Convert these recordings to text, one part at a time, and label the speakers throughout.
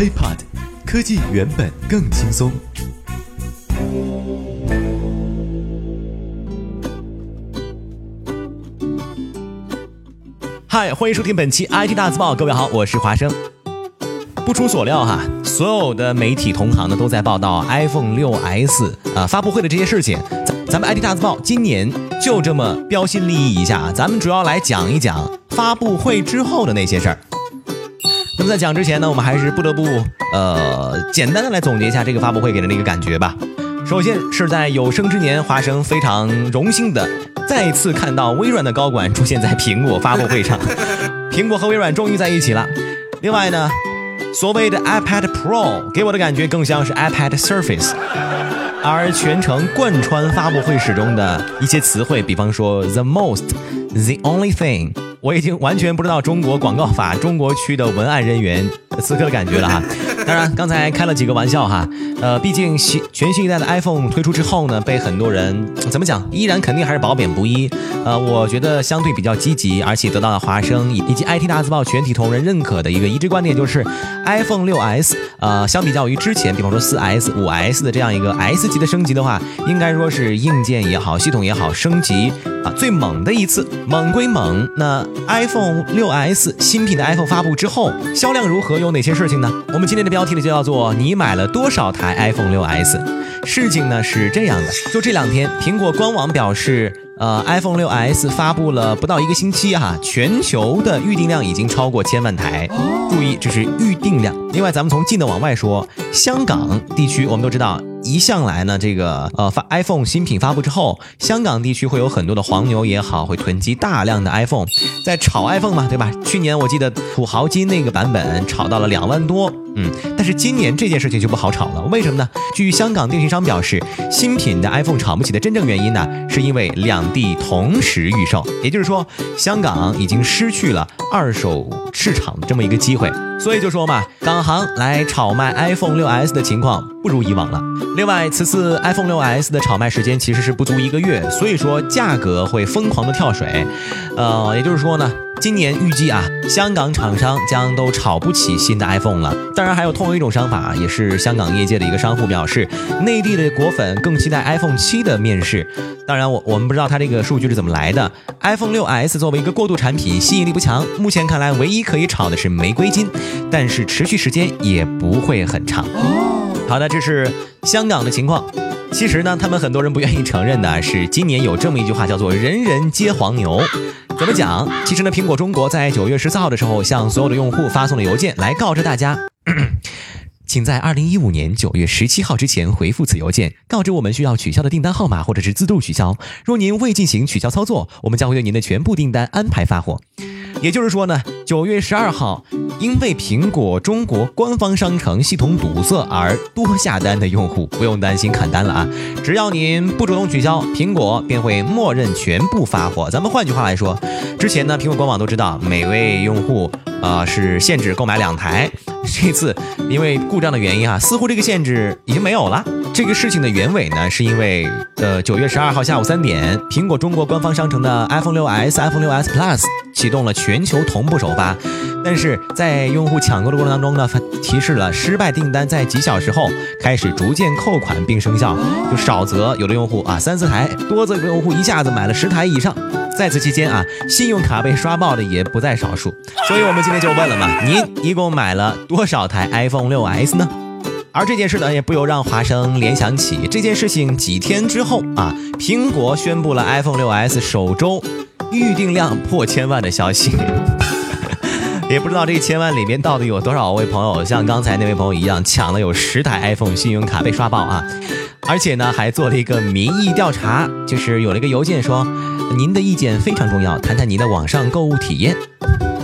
Speaker 1: HiPod，科技原本更轻松。嗨，欢迎收听本期 IT 大字报，各位好，我是华生。不出所料哈，所有的媒体同行呢都在报道 iPhone 6s 啊发布会的这些事情。咱咱们 IT 大字报今年就这么标新立异一下，咱们主要来讲一讲发布会之后的那些事儿。那么在讲之前呢，我们还是不得不呃简单的来总结一下这个发布会给人的一个感觉吧。首先是在有生之年，华生非常荣幸的再次看到微软的高管出现在苹果发布会上，苹果和微软终于在一起了。另外呢，所谓的 iPad Pro 给我的感觉更像是 iPad Surface，而全程贯穿发布会始终的一些词汇，比方说 the most、the only thing，我已经完全不知道中国广告法中国区的文案人员此刻的感觉了哈。当然，刚才开了几个玩笑哈，呃，毕竟新全新一代的 iPhone 推出之后呢，被很多人怎么讲，依然肯定还是褒贬不一。呃，我觉得相对比较积极，而且得到了华生以及 IT 大字报全体同仁认可的一个一致观点，就是 iPhone 6s，呃，相比较于之前，比方说 4s、5s 的这样一个 S 级的升级的话，应该说是硬件也好，系统也好，升级啊最猛的一次。猛归猛，那 iPhone 6s 新品的 iPhone 发布之后，销量如何？有哪些事情呢？我们今天的标标题呢就叫做“你买了多少台 iPhone 6s”。事情呢是这样的，就这两天，苹果官网表示，呃，iPhone 6s 发布了不到一个星期哈，全球的预订量已经超过千万台。注意，这是预订量。另外，咱们从近的往外说，香港地区我们都知道，一向来呢，这个呃发 iPhone 新品发布之后，香港地区会有很多的黄牛也好，会囤积大量的 iPhone，在炒 iPhone 嘛，对吧？去年我记得土豪金那个版本炒到了两万多。嗯，但是今年这件事情就不好炒了，为什么呢？据香港电信商表示，新品的 iPhone 炒不起的真正原因呢，是因为两地同时预售，也就是说，香港已经失去了二手市场的这么一个机会，所以就说嘛，港行来炒卖 iPhone 6s 的情况不如以往了。另外，此次 iPhone 6s 的炒卖时间其实是不足一个月，所以说价格会疯狂的跳水，呃，也就是说呢。今年预计啊，香港厂商将都炒不起新的 iPhone 了。当然，还有同一种商法，也是香港业界的一个商户表示，内地的果粉更期待 iPhone 七的面世。当然，我我们不知道它这个数据是怎么来的。iPhone 6s 作为一个过渡产品，吸引力不强。目前看来，唯一可以炒的是玫瑰金，但是持续时间也不会很长。好的，这是香港的情况。其实呢，他们很多人不愿意承认的是，今年有这么一句话叫做“人人皆黄牛”。怎么讲？其实呢，苹果中国在九月十四号的时候，向所有的用户发送了邮件，来告知大家，请在二零一五年九月十七号之前回复此邮件，告知我们需要取消的订单号码或者是自动取消。若您未进行取消操作，我们将会对您的全部订单安排发货。也就是说呢，九月十二号，因为苹果中国官方商城系统堵塞而多下单的用户，不用担心砍单了啊！只要您不主动取消，苹果便会默认全部发货。咱们换句话来说，之前呢，苹果官网都知道每位用户呃是限制购买两台，这次因为故障的原因啊，似乎这个限制已经没有了。这个事情的原委呢，是因为呃九月十二号下午三点，苹果中国官方商城的 iPhone 6s、iPhone 6s Plus 启动了全球同步首发，但是在用户抢购的过程当中呢，提示了失败订单在几小时后开始逐渐扣款并生效，就少则有的用户啊三四台，多则有的用户一下子买了十台以上。在此期间啊，信用卡被刷爆的也不在少数，所以我们今天就问了嘛，您一共买了多少台 iPhone 6s 呢？而这件事呢，也不由让华生联想起这件事情几天之后啊，苹果宣布了 iPhone 6s 首周预订量破千万的消息。也不知道这千万里面到底有多少位朋友像刚才那位朋友一样抢了有十台 iPhone 信用卡被刷爆啊！而且呢，还做了一个民意调查，就是有了一个邮件说，您的意见非常重要，谈谈您的网上购物体验。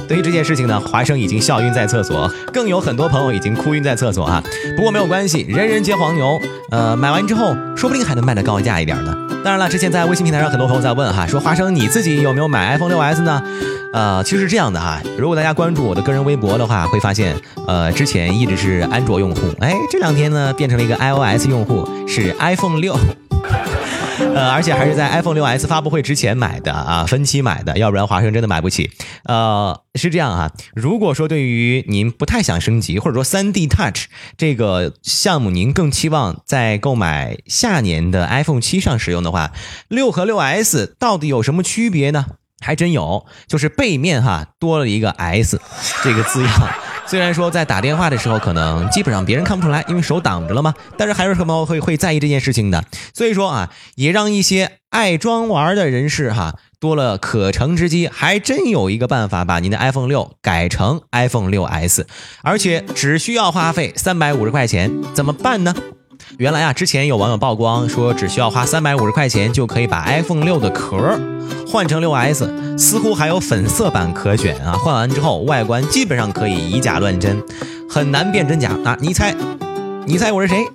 Speaker 1: 对于这件事情呢，华生已经笑晕在厕所，更有很多朋友已经哭晕在厕所啊。不过没有关系，人人皆黄牛。呃，买完之后说不定还能卖得高价一点呢。当然了，之前在微信平台上很多朋友在问哈，说华生你自己有没有买 iPhone 6s 呢？呃，其实是这样的哈，如果大家关注我的个人微博的话，会发现，呃，之前一直是安卓用户，哎，这两天呢变成了一个 iOS 用户，是 iPhone 六。呃，而且还是在 iPhone 六 S 发布会之前买的啊，分期买的，要不然华生真的买不起。呃，是这样啊，如果说对于您不太想升级，或者说三 D Touch 这个项目您更期望在购买下年的 iPhone 七上使用的话，六和六 S 到底有什么区别呢？还真有，就是背面哈多了一个 S 这个字样。虽然说在打电话的时候，可能基本上别人看不出来，因为手挡着了嘛，但是还是很多会会在意这件事情的。所以说啊，也让一些爱装玩的人士哈多了可乘之机，还真有一个办法把您的 iPhone 六改成 iPhone 六 S，而且只需要花费三百五十块钱，怎么办呢？原来啊，之前有网友曝光说，只需要花三百五十块钱就可以把 iPhone 六的壳换成六 S，似乎还有粉色版可选啊！换完之后，外观基本上可以以假乱真，很难辨真假啊！你猜，你猜我是谁？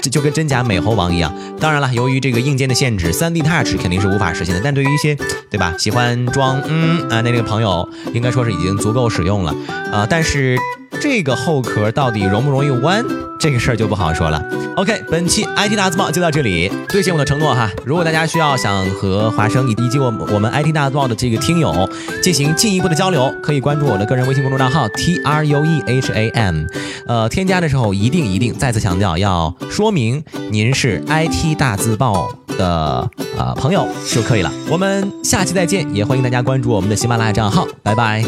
Speaker 1: 这 就跟真假美猴王一样。当然了，由于这个硬件的限制，三 D Touch 肯定是无法实现的。但对于一些对吧喜欢装嗯啊那那个朋友，应该说是已经足够使用了啊。但是这个后壳到底容不容易弯？这个事儿就不好说了。OK，本期 IT 大字报就到这里，兑现我的承诺哈。如果大家需要想和华生以及我我们 IT 大字报的这个听友进行进一步的交流，可以关注我的个人微信公众账号 T R U E H A M。呃，添加的时候一定一定再次强调，要说明您是 IT 大字报的呃朋友就可以了。我们下期再见，也欢迎大家关注我们的喜马拉雅账号，拜拜。